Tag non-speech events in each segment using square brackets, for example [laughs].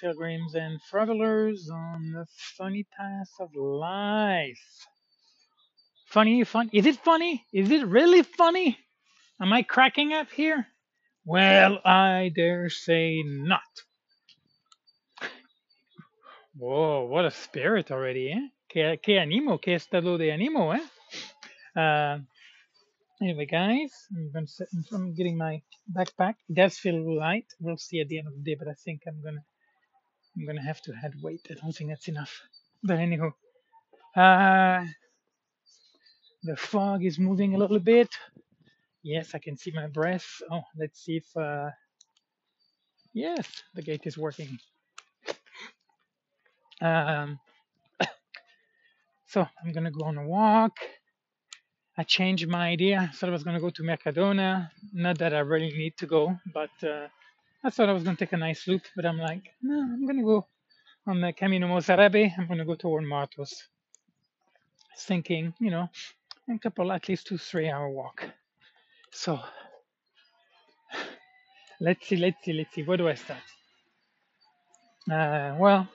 Pilgrims and travelers on the funny path of life. Funny, fun. Is it funny? Is it really funny? Am I cracking up here? Well, I dare say not. Whoa, what a spirit already, eh? Que, que animo, que estado de animo, eh? Uh, anyway, guys, I'm gonna I'm getting my backpack. It does feel light. We'll see at the end of the day, but I think I'm gonna I'm gonna have to add weight. I don't think that's enough. But anyhow, uh, the fog is moving a little bit. Yes, I can see my breath. Oh, let's see if uh, yes, the gate is working. Um, [coughs] so I'm gonna go on a walk. I changed my idea. Thought I was gonna go to Mercadona. Not that I really need to go, but uh, I thought I was gonna take a nice loop. But I'm like, no, I'm gonna go on the Camino Mozarabe. I'm gonna go toward Martos. Thinking, you know, a couple, at least two, three hour walk. So [sighs] let's see, let's see, let's see. Where do I start? Uh, well,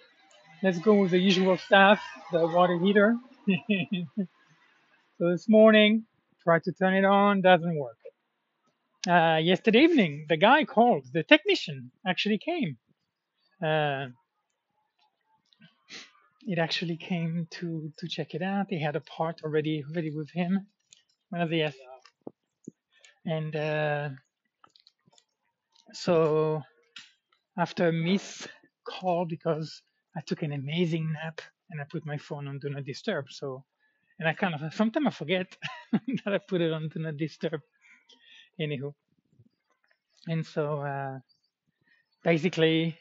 let's go with the usual stuff, the water heater. [laughs] so this morning, tried to turn it on, doesn't work. Uh, yesterday evening, the guy called, the technician actually came. Uh, it actually came to to check it out. He had a part already ready with him. One of the and uh, so after a miss call because I took an amazing nap and I put my phone on do not disturb. So and I kind of sometimes I forget [laughs] that I put it on do not disturb. Anywho, and so uh, basically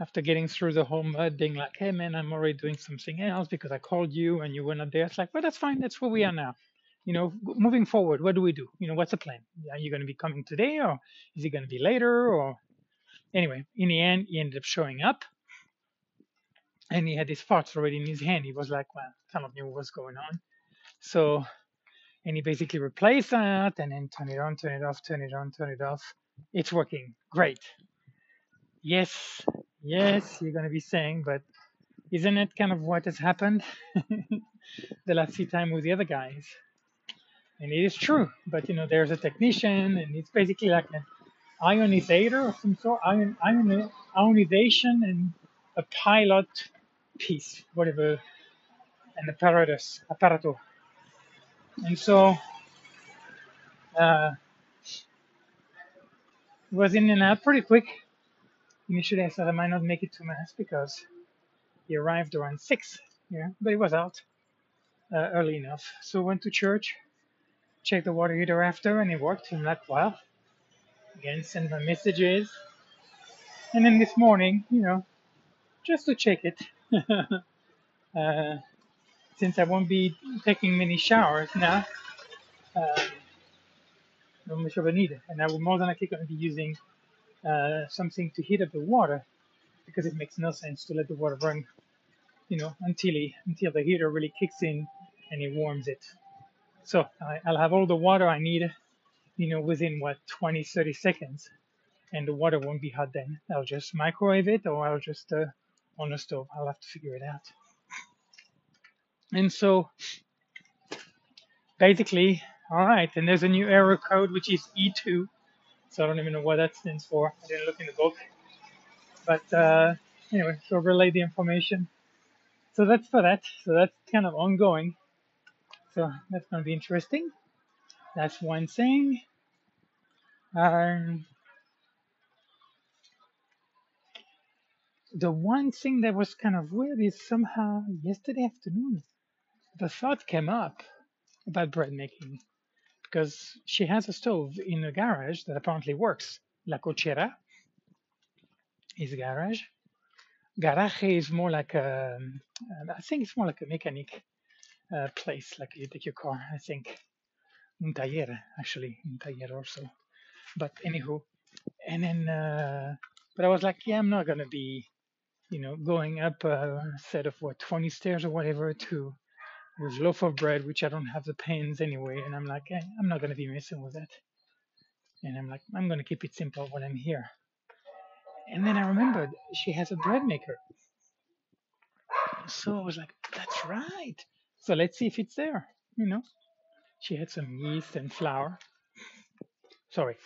after getting through the whole mud, being like, hey man, I'm already doing something else because I called you and you were not there. It's like, well, that's fine. That's where we are now. You know, moving forward, what do we do? You know, what's the plan? Are you going to be coming today or is it going to be later? Or anyway, in the end, he ended up showing up and he had his parts already in his hand. He was like, well, kind of knew what was going on. So, and he basically replaced that and then turn it on, turn it off, turn it on, turn it off. It's working great. Yes, yes, you're going to be saying, but isn't it kind of what has happened [laughs] the last few time with the other guys? And it is true, but you know, there's a technician, and it's basically like an ionizator of some sort, ion, ion, ionization, and a pilot piece, whatever, an apparatus, apparato. And so, uh, was in and out pretty quick. Initially, I thought I might not make it to mass because he arrived around six, yeah, but he was out uh, early enough. So went to church, checked the water heater after, and it worked. I'm like, well, again, send my messages. And then this morning, you know, just to check it, [laughs] uh, since I won't be taking many showers now, um, not much of a need, and I will more than likely going to be using uh, something to heat up the water because it makes no sense to let the water run, you know, until until the heater really kicks in and it warms it. So I, I'll have all the water I need, you know, within what 20, 30 seconds, and the water won't be hot then. I'll just microwave it or I'll just uh, on the stove. I'll have to figure it out. And so basically, all right, and there's a new error code which is E2 so I don't even know what that stands for. I didn't look in the book. But uh, anyway, so relay the information. So that's for that. So that's kind of ongoing. So that's going to be interesting. That's one thing. Um, the one thing that was kind of weird is somehow yesterday afternoon, the thought came up about bread making because she has a stove in the garage that apparently works. La cochera is a garage. Garage is more like a, I think it's more like a mechanic uh, place, like you take your car, I think. Un taller, actually, un taller also. But anywho, and then, uh, but I was like, yeah, I'm not gonna be, you know, going up a set of what 20 stairs or whatever to with loaf of bread, which I don't have the pans anyway. And I'm like, eh, I'm not going to be messing with that. And I'm like, I'm going to keep it simple when I'm here. And then I remembered she has a bread maker. So I was like, that's right. So let's see if it's there. You know, she had some yeast and flour. Sorry.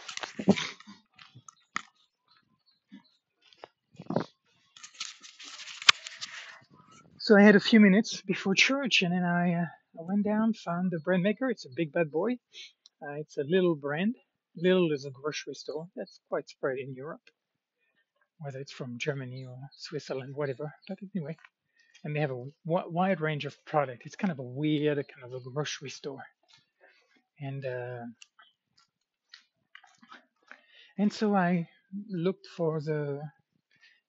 So I had a few minutes before church, and then I, uh, I went down, found the bread maker. It's a big bad boy. Uh, it's a Lidl brand. Lidl is a grocery store that's quite spread in Europe, whether it's from Germany or Switzerland, whatever. But anyway, and they have a wide range of product. It's kind of a weird kind of a grocery store, and uh, and so I looked for the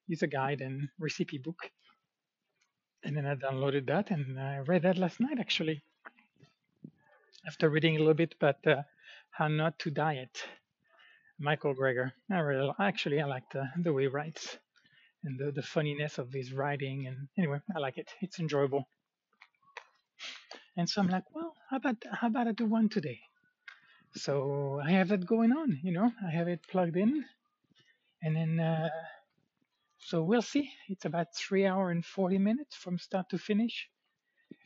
user guide and recipe book, and then I downloaded that and I read that last night actually. After reading a little bit about uh, how not to diet, Michael Greger. I really actually I like the the way he writes and the, the funniness of his writing and anyway I like it. It's enjoyable. And so I'm like, well, how about how about I do one today? So I have that going on, you know. I have it plugged in, and then uh, so we'll see. It's about three hour and forty minutes from start to finish,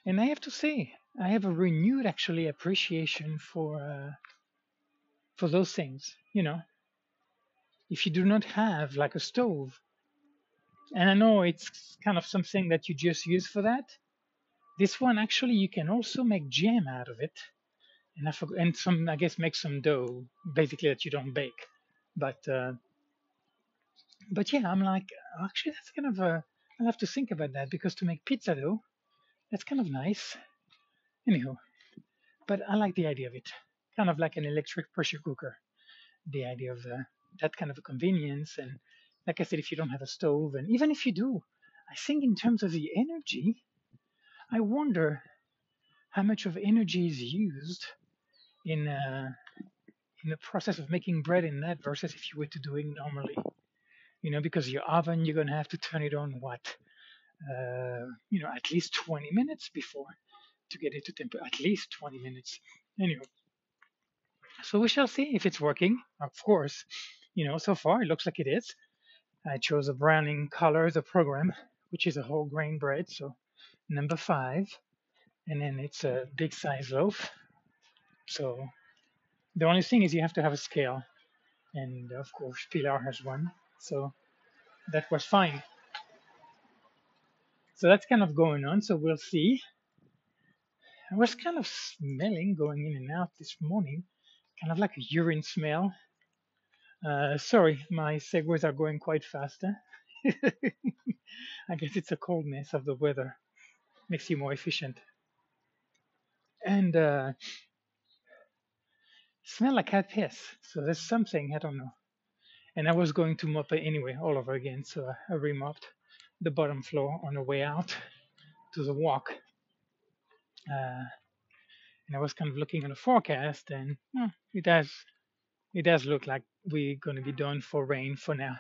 and I have to say I have a renewed actually appreciation for uh, for those things. You know, if you do not have like a stove, and I know it's kind of something that you just use for that. This one actually you can also make jam out of it and I forgot, and some I guess make some dough basically that you don't bake. But uh, but yeah, I'm like actually that's kind of a I'll have to think about that because to make pizza dough, that's kind of nice. Anyhow, but I like the idea of it, kind of like an electric pressure cooker. The idea of the, that kind of a convenience and like I said, if you don't have a stove, and even if you do, I think in terms of the energy, I wonder how much of energy is used in uh, in the process of making bread in that versus if you were to do it normally. You know, because your oven, you're going to have to turn it on what, uh, you know, at least 20 minutes before to get it to temperature. At least 20 minutes. Anyway, so we shall see if it's working. Of course, you know, so far it looks like it is. I chose a browning color, the program, which is a whole grain bread, so number five, and then it's a big size loaf, so the only thing is you have to have a scale, and of course Pilar has one, so that was fine. So that's kind of going on. So we'll see. I was kind of smelling going in and out this morning, kind of like a urine smell. Uh, sorry, my segues are going quite faster. [laughs] I guess it's the coldness of the weather makes you more efficient. And uh, smell like cat piss. So there's something, I don't know. And I was going to mop it anyway, all over again. So I remopped the bottom floor on the way out to the walk. Uh, and I was kind of looking at the forecast, and well, it does it does look like we're going to be done for rain for now.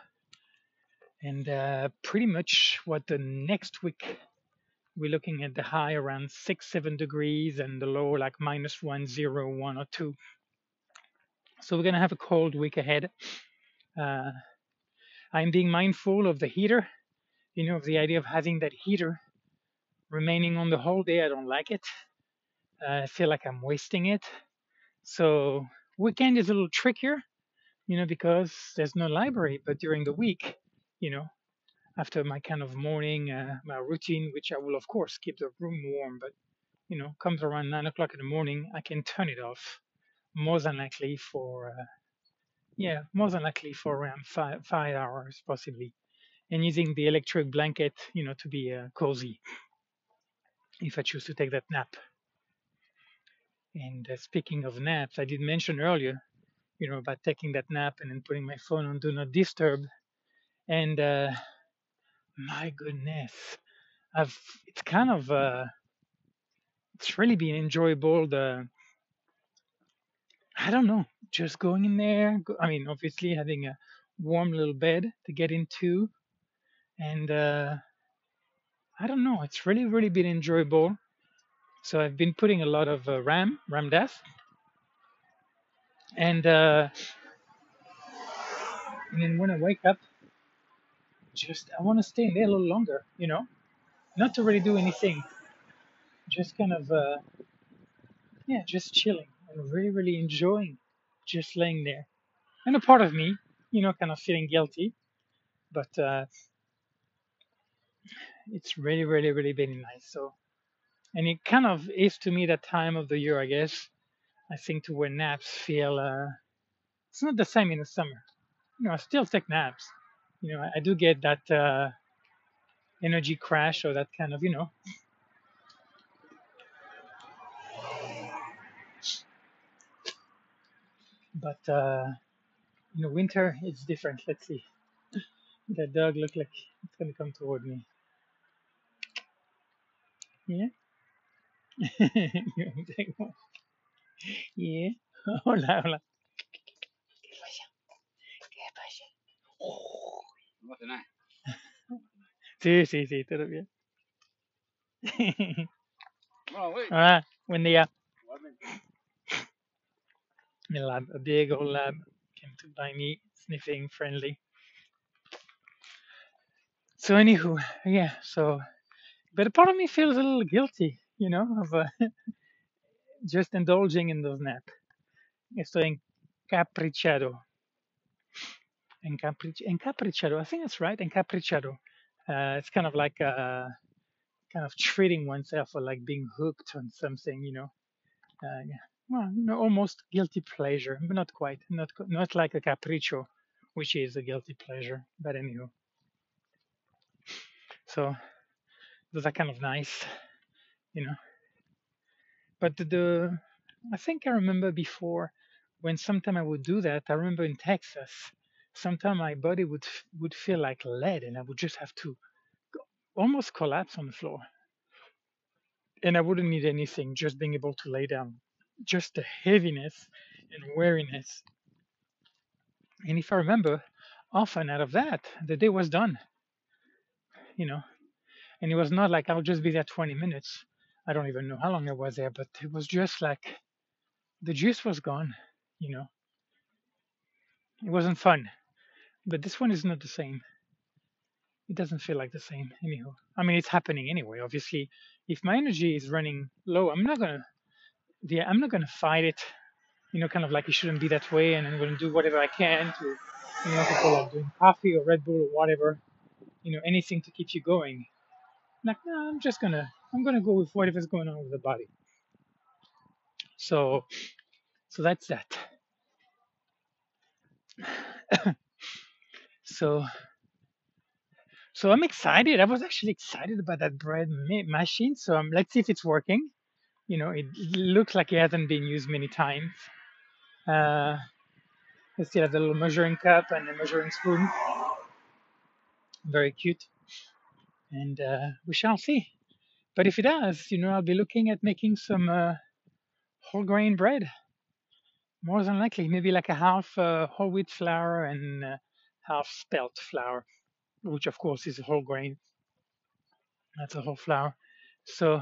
And uh, pretty much what the next week we're looking at the high around six, seven degrees, and the low like minus one, zero, one or two. So we're going to have a cold week ahead. Uh, I'm being mindful of the heater, you know, of the idea of having that heater remaining on the whole day. I don't like it. Uh, I feel like I'm wasting it. So weekend is a little trickier, you know, because there's no library. But during the week, you know, after my kind of morning, uh, my routine, which I will of course keep the room warm, but you know, comes around nine o'clock in the morning, I can turn it off more than likely for uh, yeah more than likely for around five five hours possibly. And using the electric blanket you know to be uh, cozy if i choose to take that nap. And uh, speaking of naps i did mention earlier you know about taking that nap and then putting my phone on do not disturb. And uh, my goodness i've it's kind of uh it's really been enjoyable the I don't know, just going in there. I mean, obviously having a warm little bed to get into, and uh, I don't know. It's really, really been enjoyable. So I've been putting a lot of uh, Ram, Ram Dass, and uh, and then when I wake up, just I want to stay in there a little longer, you know, not to really do anything, just kind of uh, yeah, just chilling and really really enjoying just laying there. And a part of me, you know, kind of feeling guilty, but uh, it's really really really been nice. So and it kind of is to me that time of the year, I guess. I think to where naps feel uh, it's not the same in the summer. You know, I still take naps. You know, I, do get that uh, energy crash or that kind of, you know, but uh, in the winter it's different. Let's see. That dog look like it's gonna come toward me. Yeah. You wanna take one? yeah. Hola, hola. ¿Qué pasa? ¿Qué pasa? No pasa nada. Sí, sí, sí, todo bien. No, güey. Hola, buen día. Lab, a big old lab came to buy me, sniffing, friendly. So anywho, yeah. So, but a part of me feels a little guilty, you know, of uh, [laughs] just indulging in those naps. Estoy encaprichado. Encaprich, encaprichado. I think that's right. Encaprichado. Uh, it's kind of like uh, kind of treating oneself or like being hooked on something, you know. Uh, yeah. Well, almost guilty pleasure, but not quite. Not not like a capriccio, which is a guilty pleasure. But anywho, so those are kind of nice, you know. But the, I think I remember before when sometime I would do that. I remember in Texas, sometime my body would would feel like lead, and I would just have to almost collapse on the floor, and I wouldn't need anything, just being able to lay down, just the heaviness and weariness. And if I remember, often out of that, the day was done, you know. And it was not like I'll just be there 20 minutes. I don't even know how long I was there, but it was just like the juice was gone, you know. It wasn't fun. But this one is not the same. It doesn't feel like the same, anyhow. I mean, it's happening anyway. Obviously, if my energy is running low, I'm not gonna, yeah, I'm not gonna fight it. You know, kind of like it shouldn't be that way, and I'm gonna do whatever I can to, you know, people like doing coffee or Red Bull or whatever, you know, anything to keep you going. Like, no, I'm just gonna, I'm gonna go with whatever's going on with the body. So, so that's that. [coughs] So, so I'm excited. I was actually excited about that bread ma- machine. So um, let's see if it's working. You know, it looks like it hasn't been used many times. Uh, I still have a little measuring cup and a measuring spoon. Very cute. And uh, we shall see. But if it does, you know, I'll be looking at making some uh, whole grain bread. More than likely, maybe like a half uh, whole wheat flour and uh, half spelt flour, which of course is whole grain. That's a whole flour. So,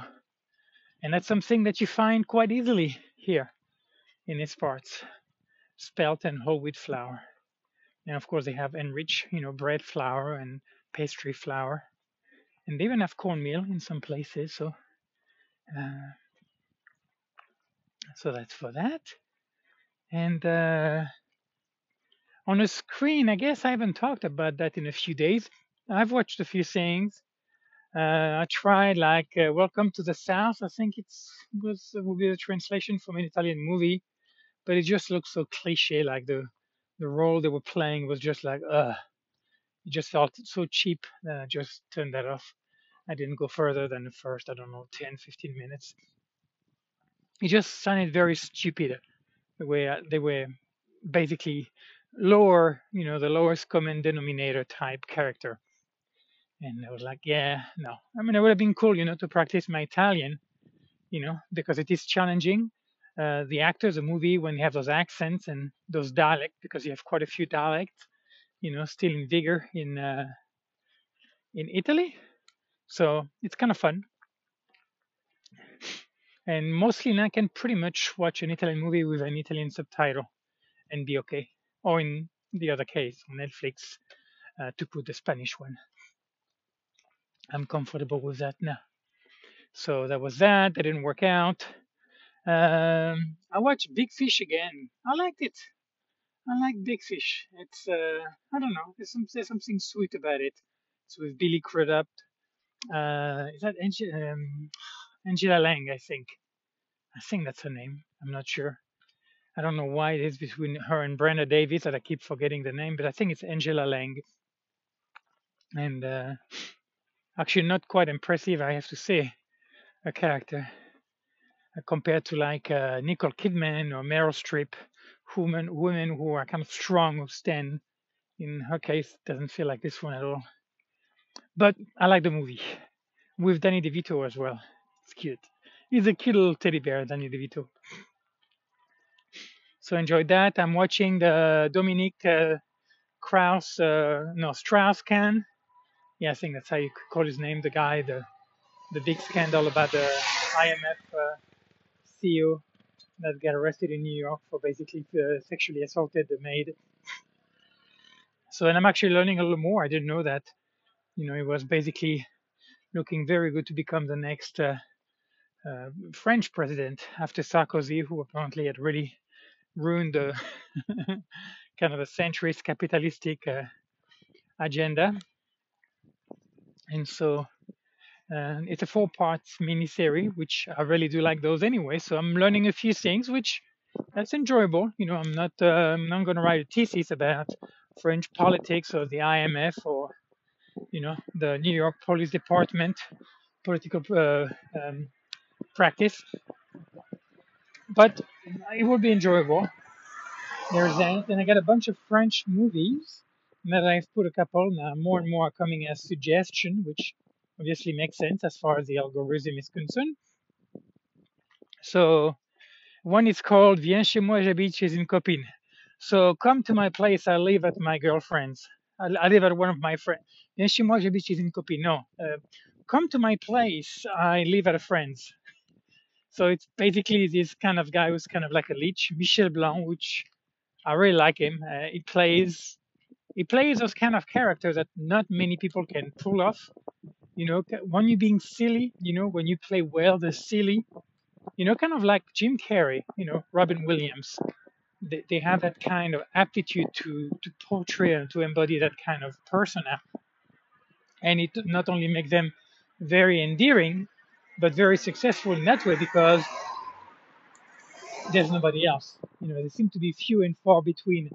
and that's something that you find quite easily here in these parts spelt and whole wheat flour. And of course, they have enriched, you know, bread flour and pastry flour. And they even have cornmeal in some places. So, uh, so that's for that. And uh, on the screen, I guess I haven't talked about that in a few days. I've watched a few things. Uh, I tried like uh, Welcome to the South. I think it's was will be the translation from an Italian movie, but it just looked so cliche. Like the the role they were playing was just like, uh, it just felt so cheap that I just turned that off. I didn't go further than the first, I don't know, 10, 15 minutes. It just sounded very stupid the way uh, they were basically lower, you know, the lowest common denominator type character. And I was like, yeah, no. I mean, it would have been cool, you know, to practice my Italian, you know, because it is challenging. Uh, the actors, the movie, when you have those accents and those dialects, because you have quite a few dialects, you know, still in vigor in uh, in Italy. So it's kind of fun. And mostly now I can pretty much watch an Italian movie with an Italian subtitle and be okay. Or in the other case, on Netflix, uh, to put the Spanish one. I'm comfortable with that now. So that was that. That didn't work out. Um, I watched Big Fish again. I liked it. I like Big Fish. It's uh, I don't know. There's some there's something sweet about it. It's with Billy Crudup. Uh, is that Ange- um, Angela Lang? I think. I think that's her name. I'm not sure. I don't know why it is between her and Brenda Davis that I keep forgetting the name, but I think it's Angela Lang. And uh, actually, not quite impressive, I have to say, a character uh, compared to like uh, Nicole Kidman or Meryl Streep, women women who are kind of strong who stand. In her case, doesn't feel like this one at all. But I like the movie with Danny DeVito as well. It's cute. He's a cute little teddy bear, Danny DeVito. So enjoyed that. I'm watching the Dominique uh, Kraus, uh, no Strauss Kahn. Yeah, I think that's how you could call his name. The guy, the the big scandal about the IMF uh, CEO that got arrested in New York for basically uh, sexually assaulted the maid. So, and I'm actually learning a little more. I didn't know that. You know, he was basically looking very good to become the next uh, uh, French president after Sarkozy, who apparently had really ruined the [laughs] kind of a centrist capitalistic uh, agenda. And so uh, it's a four part mini series which I really do like those anyway. So I'm learning a few things, which that's enjoyable. You know, I'm not uh, I'm not going to write a thesis about French politics or the IMF or you know the New York Police Department political uh, um, practice, but it will be enjoyable. There's that, and I got a bunch of French movies that I've put a couple now. More and more coming as suggestion, which obviously makes sense as far as the algorithm is concerned. So one is called Viens chez moi, j'habite chez une copine. So come to my place, I live at my girlfriend's. I, I live at one of my friends. Viens chez moi, j'habite chez une copine. No. Uh, come to my place, I live at a friend's. So it's basically this kind of guy who's kind of like a leech, Michel Blanc, which I really like him. Uh, he plays he plays those kind of characters that not many people can pull off. You know, when you're being silly, you know, when you play well the silly, you know, kind of like Jim Carrey, you know, Robin Williams. They, they have that kind of aptitude to, to portray and to embody that kind of persona. And it not only makes them very endearing, but very successful in that way because there's nobody else. You know, they seem to be few and far between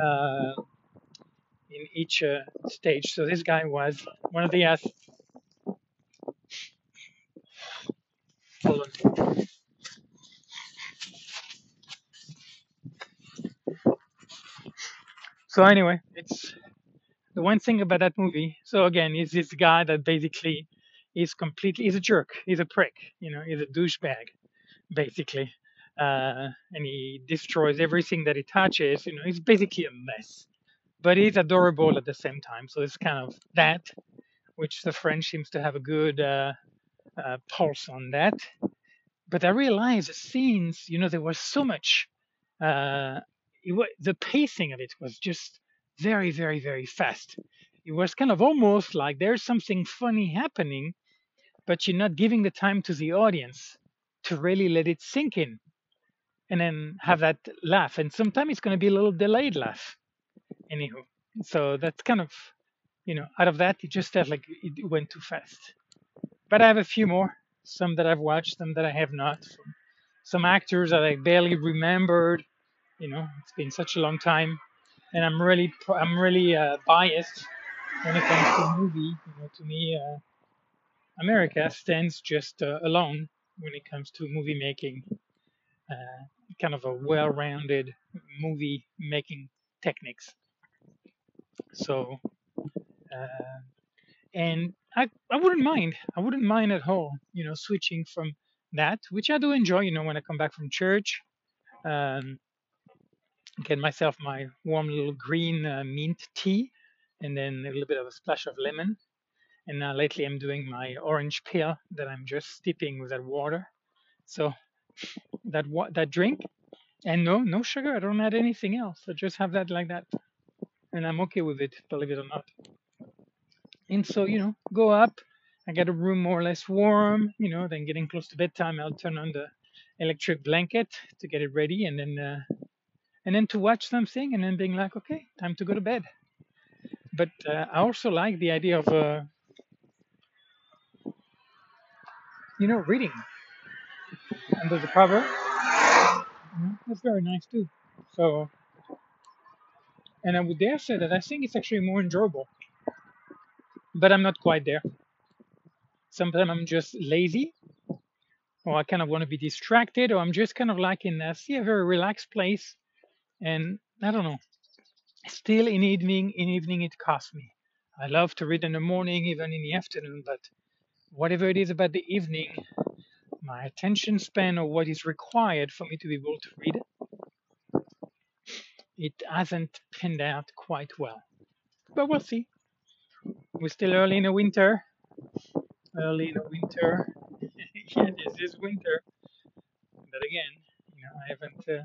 uh, in each uh, stage. So this guy was one of the uh, hold on. So anyway, it's the one thing about that movie. So again, is this guy that basically is completely he's a jerk, he's a prick, you know, he's a douchebag, basically, uh, and he destroys everything that he touches. You know, he's basically a mess, but he's adorable at the same time. So it's kind of that, which the French seems to have a good uh, uh, pulse on that. But I realized the scenes, you know, there was so much. Uh, it wa the pacing of it was just very, very, very fast. It was kind of almost like there's something funny happening, but you're not giving the time to the audience to really let it sink in and then have that laugh. And sometimes it's going to be a little delayed laugh. Anywho, so that's kind of, you know, out of that, it just felt like it went too fast. But I have a few more, some that I've watched, some that I have not. Some, actors that I barely remembered. You know, it's been such a long time, and I'm really, I'm really uh, biased when it comes to movie. You know, to me, uh, America stands just uh, alone when it comes to movie making. Uh, kind of a well-rounded movie making techniques. So, uh, and I, I wouldn't mind. I wouldn't mind at all, you know, switching from that, which I do enjoy, you know, when I come back from church. Um, get myself my warm little green uh, mint tea and then a little bit of a splash of lemon. And now lately I'm doing my orange peel that I'm just steeping with that water. So that wa- that drink and no no sugar. I don't add anything else. I just have that like that. And I'm okay with it, believe it or not. And so, you know, go up. I get a room more or less warm, you know, then getting close to bedtime, I'll turn on the electric blanket to get it ready and then uh, and then to watch something and then being like, okay, time to go to bed. But uh, I also like the idea of uh, you know, reading under the cover. Mhm, That's very nice too. So, and I would dare say that I think it's actually more enjoyable, but I'm not quite there. Sometimes I'm just lazy or I kind of want to be distracted, or I'm just kind of like in a, see a very relaxed place, and I don't know. Still, in evening, in evening it costs me. I love to read in the morning, even in the afternoon, but whatever it is about the evening, my attention span or what is required for me to be able to read, it hasn't panned out quite well. But we'll see. We're still early in the winter. Early in the winter. [laughs] yeah, this is winter. But again, you know, I haven't. Uh,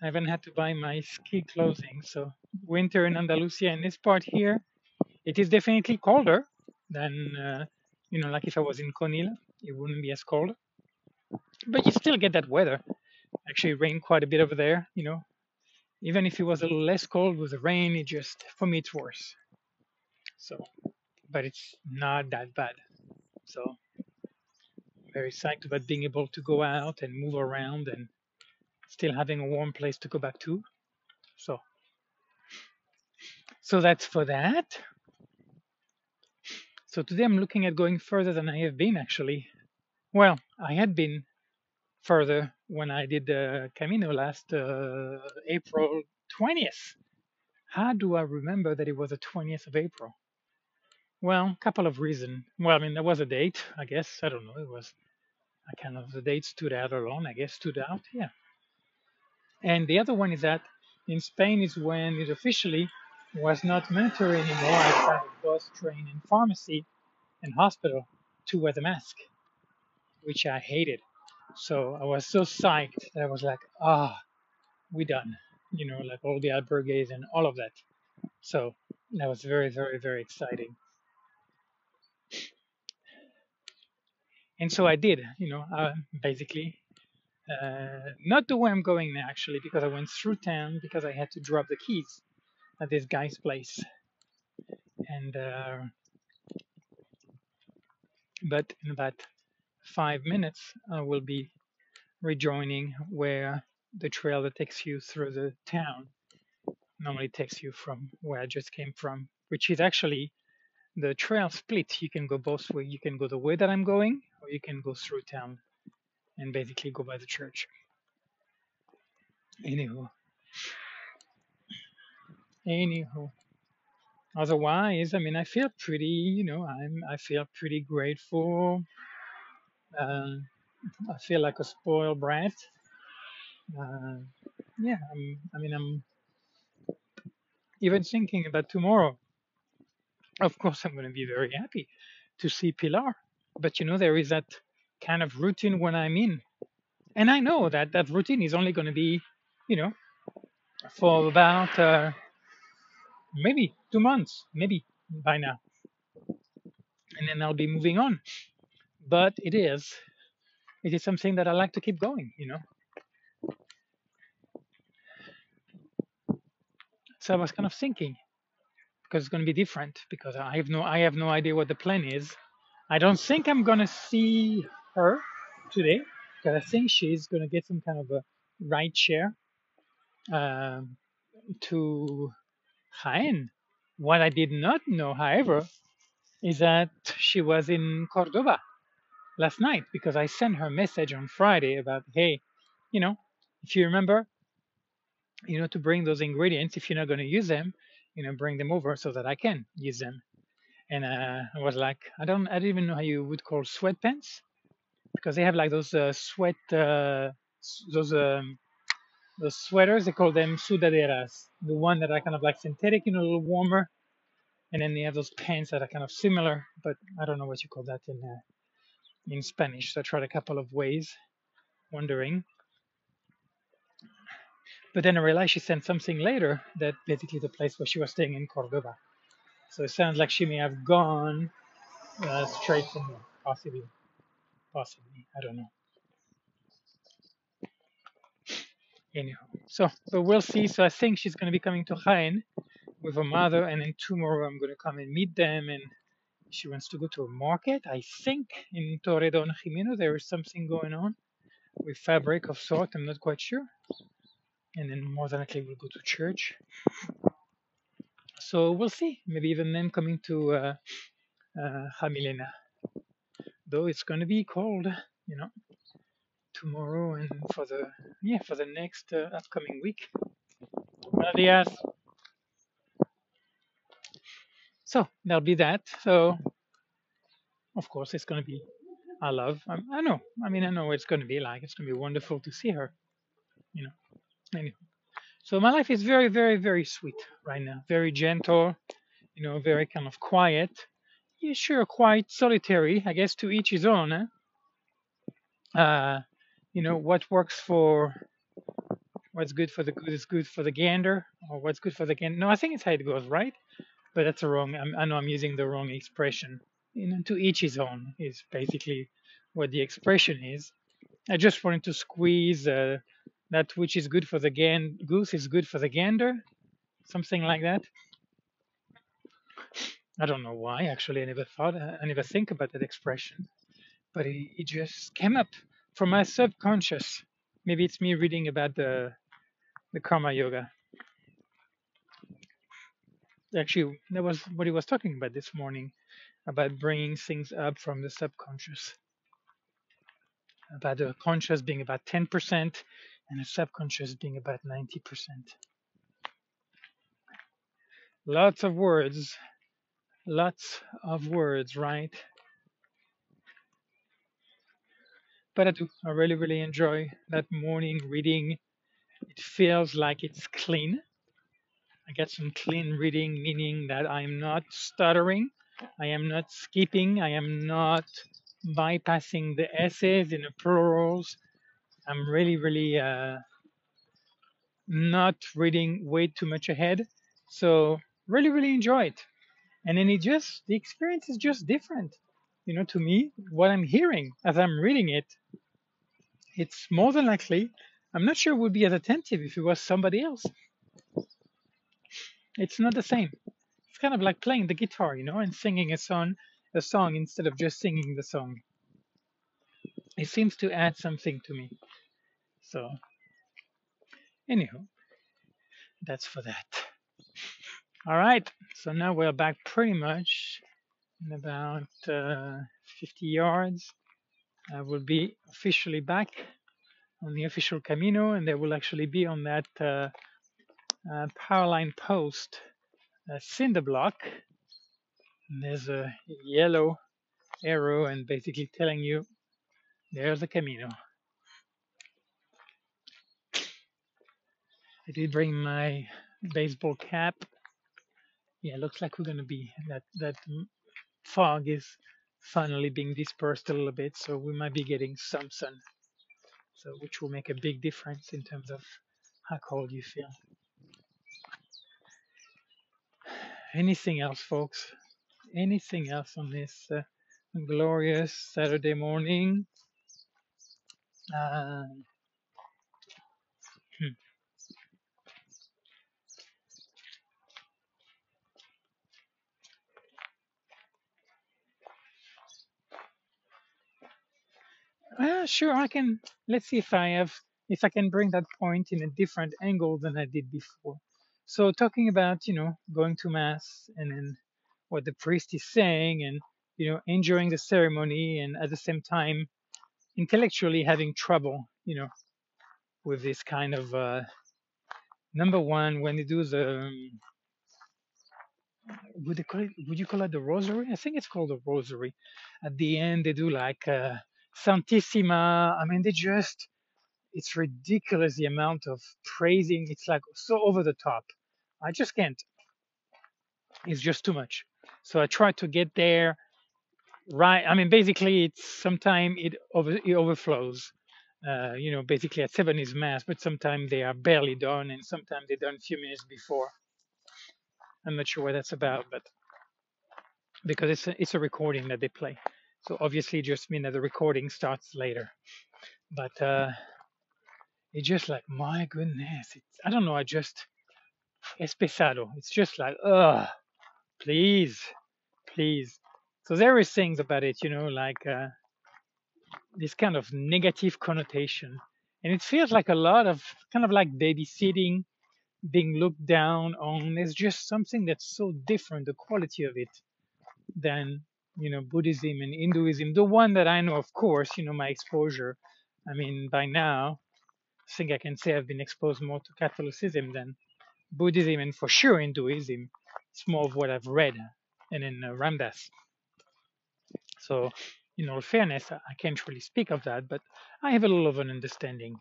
I haven't had to buy my ski clothing. So winter in Andalusia in this part here, it is definitely colder than uh, you know, like if I was in Conil, it wouldn't be as cold. But you still get that weather. Actually, rain quite a bit over there. You know, even if it was a little less cold with the rain, it just for me it's worse. So, but it's not that bad. So very psyched about being able to go out and move around and still having a warm place to go back to. So, so that's for that. So today I'm looking at going further than I have been actually. Well, I had been further when I did the Camino last uh, April 20th. How do I remember that it was the 20th of April? Well, a couple of reasons. Well, I mean, there was a date, I guess. I don't know. It was I kind of the date stood out alone, I guess, stood out. Yeah. And the other one is that in Spain is when it officially was not mandatory anymore outside of bus, train, and pharmacy and hospital to wear the mask, which I hated. So I was so psyched that I was like, ah, we done. You know, like all the albergues and all of that. So that was very, very, very exciting. And so I did, you know, uh, basically. Uh, not the way I'm going now, actually, because I went through town because I had to drop the keys at this guy's place. And uh, but in about five minutes, uh, I will be rejoining where the trail that takes you through the town normally takes you from where I just came from, which is actually the trail split. You can go both ways. You can go the way that I'm going, or you can go through town and basically go by the church. Anyhow, anyhow. Otherwise, I mean, I feel pretty. You know, I'm. I feel pretty grateful. Uh, I feel like a spoiled brat. Uh, yeah, I'm, I mean, I'm even thinking about tomorrow. Of course, I'm going to be very happy to see Pilar. But you know, there is that kind of routine when I'm in. And I know that that routine is only going to be, you know, for about uh, maybe two months, maybe by now. And then I'll be moving on. But it is, it is something that I like to keep going, you know. So I was kind of thinking, because it's going to be different, because I have no, I have no idea what the plan is. I don't think I'm going to see her today, because I think she's going to get some kind of a ride share um, to Jaén. What I did not know, however, is that she was in Cordoba last night because I sent her a message on Friday about, hey, you know, if you remember, you know, to bring those ingredients, if you're not going to use them, you know, bring them over so that I can use them. And uh, I was like, I don't, I don't even know how you would call sweatpants because they have like those uh, sweat, uh, those um, those sweaters. They call them sudaderas, the one that are kind of like synthetic, you know, a little warmer. And then they have those pants that are kind of similar, but I don't know what you call that in uh, in Spanish. So I tried a couple of ways, wondering. But then I realized she sent something later that basically the place where she was staying in Cordoba. So it sounds like she may have gone uh, straight from there, possibly, possibly. I don't know. Anyhow, so but we'll see. So I think she's going to be coming to Jaén with her mother, and then tomorrow I'm going to come and meet them. And she wants to go to a market. I think in Torre Don Jimeno there is something going on with fabric of sort. I'm not quite sure. And then more than likely we'll go to church. So we'll see. Maybe even then coming to uh, uh, Jamilena. Though it's going to be cold, you know, tomorrow and for the yeah for the next uh, upcoming week. Buenos días. So that'll be that. So of course it's going to be I love. I, I know. I mean I know what it's going to be like. It's going to be wonderful to see her. You know. Anyway. So my life is very very very sweet right now. Very gentle. You know, very kind of quiet. Yeah, sure, quite solitary. I guess to each his own. Eh? Uh, you know what works for what's good for the good is good for the gander, or what's good for the gander. No, I think it's how it goes, right? But that's wrong. I'm, I know I'm using the wrong expression. You know, to each his own is basically what the expression is. I just wanted to squeeze uh, that which is good for the gan- goose is good for the gander, something like that. I don't know why. Actually, I never thought. I never think about that expression, but it, it just came up from my subconscious. Maybe it's me reading about the the karma yoga. Actually, that was what he was talking about this morning about bringing things up from the subconscious, about the conscious being about 10% and the subconscious being about 90%. Lots of words, lots of words, right? But I do. I really, really enjoy that morning reading. It feels like it's clean. I get some clean reading, meaning that I'm not stuttering, I am not skipping, I am not bypassing the essays in the plurals. I'm really, really uh, not reading way too much ahead. So, really, really enjoy it. And then it just, the experience is just different. You know, to me, what I'm hearing as I'm reading it, it's more than likely, I'm not sure would be as attentive if it was somebody else. It's not the same. It's kind of like playing the guitar, you know, and singing a song, a song instead of just singing the song. It seems to add something to me. So, anyhow, that's for that. All right, so now we're back pretty much in about uh, 50 yards. I will be officially back on the official Camino, and they will actually be on that uh, uh, power line post uh, cinder block. And there's a yellow arrow, and basically telling you there's the Camino. I did bring my baseball cap. Yeah, looks like we're gonna be that that fog is finally being dispersed a little bit, so we might be getting some sun. So which will make a big difference in terms of how cold you feel. Anything else, folks? Anything else on this uh, glorious Saturday morning? Uh. Uh, sure, I can. Let's see if I have, if I can bring that point in a different angle than I did before. So talking about, you know, going to mass and then what the priest is saying and, you know, enjoying the ceremony and at the same time intellectually having trouble, you know, with this kind of, uh, number one, when they do the, um, would they call it, would you call it the rosary? I think it's called the rosary. At the end, they do like, uh, Santissima. I mean, they just, it's ridiculous the amount of praising. It's like so over the top. I just can't. It's just too much. So I try to get there right. I mean, basically, it's sometimes it over it overflows. Uh, you know, basically at seven is mass, but sometimes they are barely done, and sometimes they're done a few minutes before. I'm not sure what that's about, but because it's a, it's a recording that they play, so obviously it just means that the recording starts later. But uh, it's just like my goodness, it's, I don't know, I just es pesado. It's just like, ugh, please, please. So there is things about it, you know, like. Uh, this kind of negative connotation. And it feels like a lot of kind of like babysitting, being looked down on. There's just something that's so different, the quality of it, than, you know, Buddhism and Hinduism. The one that I know, of course, you know, my exposure. I mean, by now, I think I can say I've been exposed more to Catholicism than Buddhism and for sure Hinduism. It's more of what I've read and in uh, Ram Dass. So in all fairness, I can't really speak of that, but I have a little of an understanding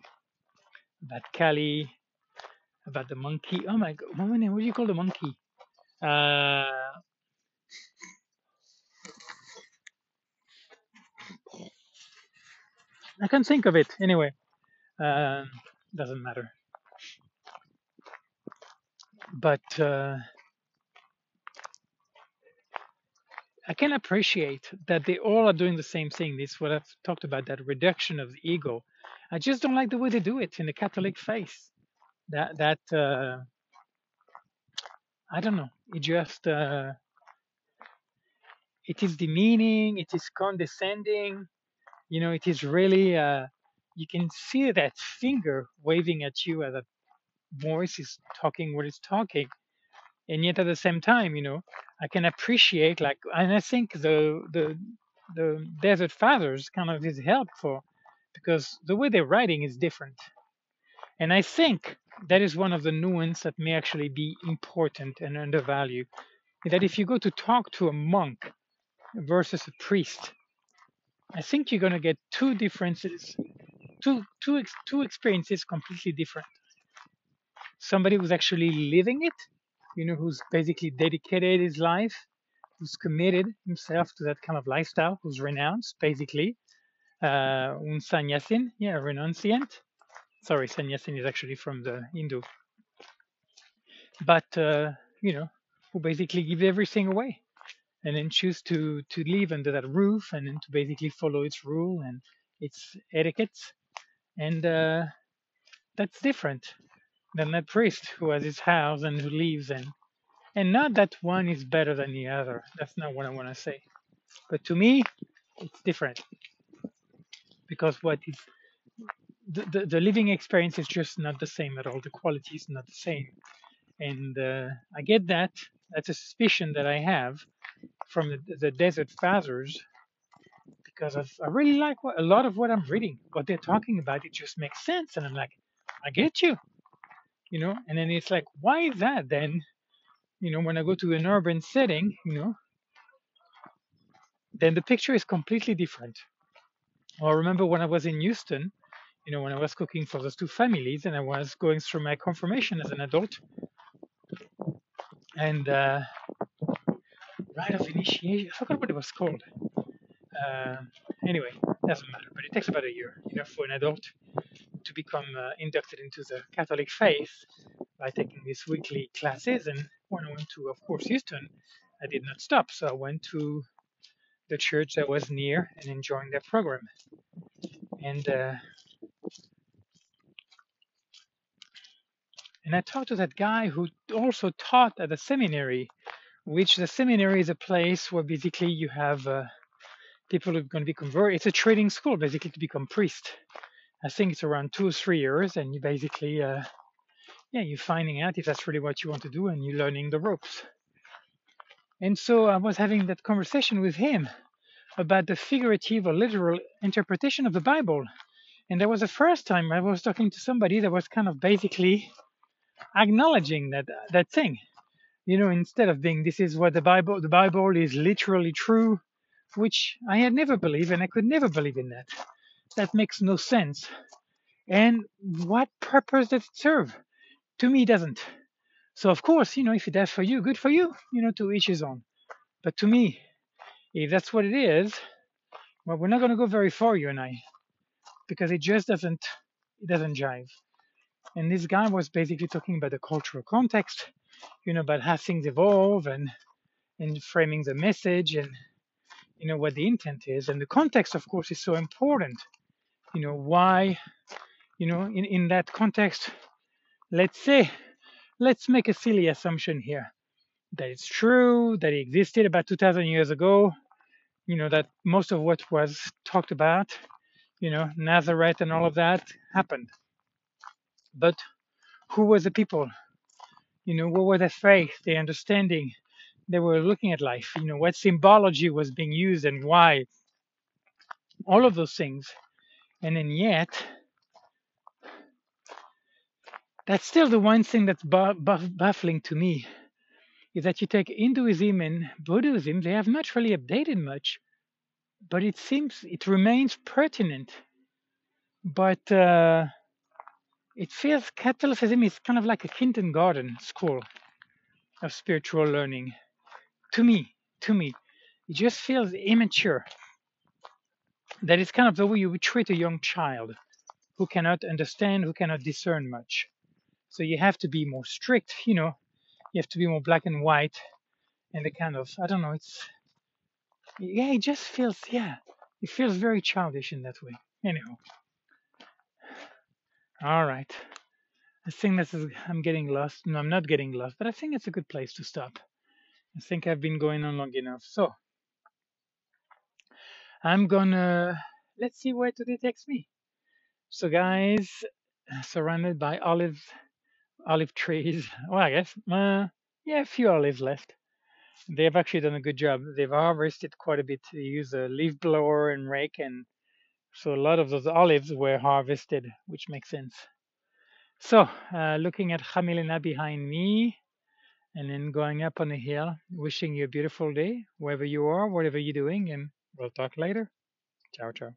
about Kali, about the monkey. Oh my God, what do you call the monkey? Uh, I can't think of it anyway. Uh, doesn't matter. But uh, I can appreciate that they all are doing the same thing. This is what I've talked about that reduction of the ego. I just don't like the way they do it in the Catholic faith. That that uh, I don't know. It just uh, it is demeaning. It is condescending. You know, it is really. Uh, you can see that finger waving at you as that voice is talking what it's talking. And yet at the same time you know i can appreciate like and i think the the the desert fathers kind of is helpful because the way they're writing is different. And i think that is one of the nuance that may actually be important and undervalued that if you go to talk to a monk versus a priest i think you're going to get two differences two two two experiences completely different somebody who's actually living it you know, who's basically dedicated his life, who's committed himself to that kind of lifestyle, who's renounced, basically. Uh, un sannyasin, yeah, renunciant. Sorry, sannyasin is actually from the Hindu. But, uh, you know, who basically give everything away and then choose to, to live under that roof and then to basically follow its rule and its etiquettes. And uh, that's different than that priest who has his house and who lives in. And not that one is better than the other. That's not what I want to say. But to me, it's different because what is the, the, the living experience is just not the same at all. The quality is not the same. And uh, I get that. That's a suspicion that I have from the, the Desert Fathers because I've, I really like what, a lot of what I'm reading. What they're talking about, it just makes sense. And I'm like, I get you. You know and then it's like why is that then? You know when i go to an urban setting you know then the picture is completely different. Well, i remember when i was in houston you know when i was cooking for those two families and i was going through my confirmation as an adult. And uh, rite of initiation i forgot what it was called uh, anyway doesn't matter but it takes about a year you know for an adult to become uh, inducted into the Catholic faith by taking these weekly classes. And when I went to, of course, Houston, I did not stop. So I went to the church that was near and enjoying their program. And uh, and I talked to that guy who also taught at the seminary, which the seminary is a place where basically you have uh, people are going to be converted. It's a training school, basically, to become priest. I think it's around two or three years, and you basically, uh, yeah, you're finding out if that's really what you want to do, and you're learning the ropes. And so I was having that conversation with him about the figurative or literal interpretation of the Bible. And that was the first time I was talking to somebody that was kind of basically acknowledging that that thing. You know, instead of being this is what the Bible the Bible is literally true, which I had never believed and I could never believe in that that makes no sense. And what purpose does it serve? To me, it doesn't. So of course, you know, if it does for you, good for you. You know, to each his own. But to me, if that's what it is, well, we're not going to go very far, you and I. because it just doesn't it doesn't jive. And this guy was basically talking about the cultural context, you know, about how things evolve and and framing the message and you know what the intent is. And the context, of course, is so important. You know, why, you know, in, in that context, let's say, let's make a silly assumption here that it's true, that it existed about 2000 years ago, you know, that most of what was talked about, you know, Nazareth and all of that happened. But who were the people? You know, what were their faith, their understanding? They were looking at life, you know, what symbology was being used and why, all of those things. And then yet, that's still the one thing that's bu- buff- baffling to me is that you take Hinduism and Buddhism, they have not really updated much, but it seems it remains pertinent. But uh, it feels Catholicism is kind of like a kindergarten school of spiritual learning. To me, to me, it just feels immature. That is kind of the way you would treat a young child who cannot understand, who cannot discern much. So you have to be more strict, you know, you have to be more black and white and the kind of, I don't know, it's, yeah, it just feels, yeah, it feels very childish in that way. Anyhow, all right. I think this is, I'm getting lost. No, I'm not getting lost, but I think it's a good place to stop. I think I've been going on long enough. So I'm gonna, let's see where today takes me. So guys, surrounded by olive, olive trees. [laughs] Well, I guess, uh, yeah, a few olives left. They've actually done a good job. They've harvested quite a bit. They use a leaf blower and rake, and so a lot of those olives were harvested, which makes sense. So, uh, looking at Jamilena behind me, and then going up on the hill, wishing you a beautiful day, wherever you are, whatever you're doing, and we'll talk later. Ciao, ciao.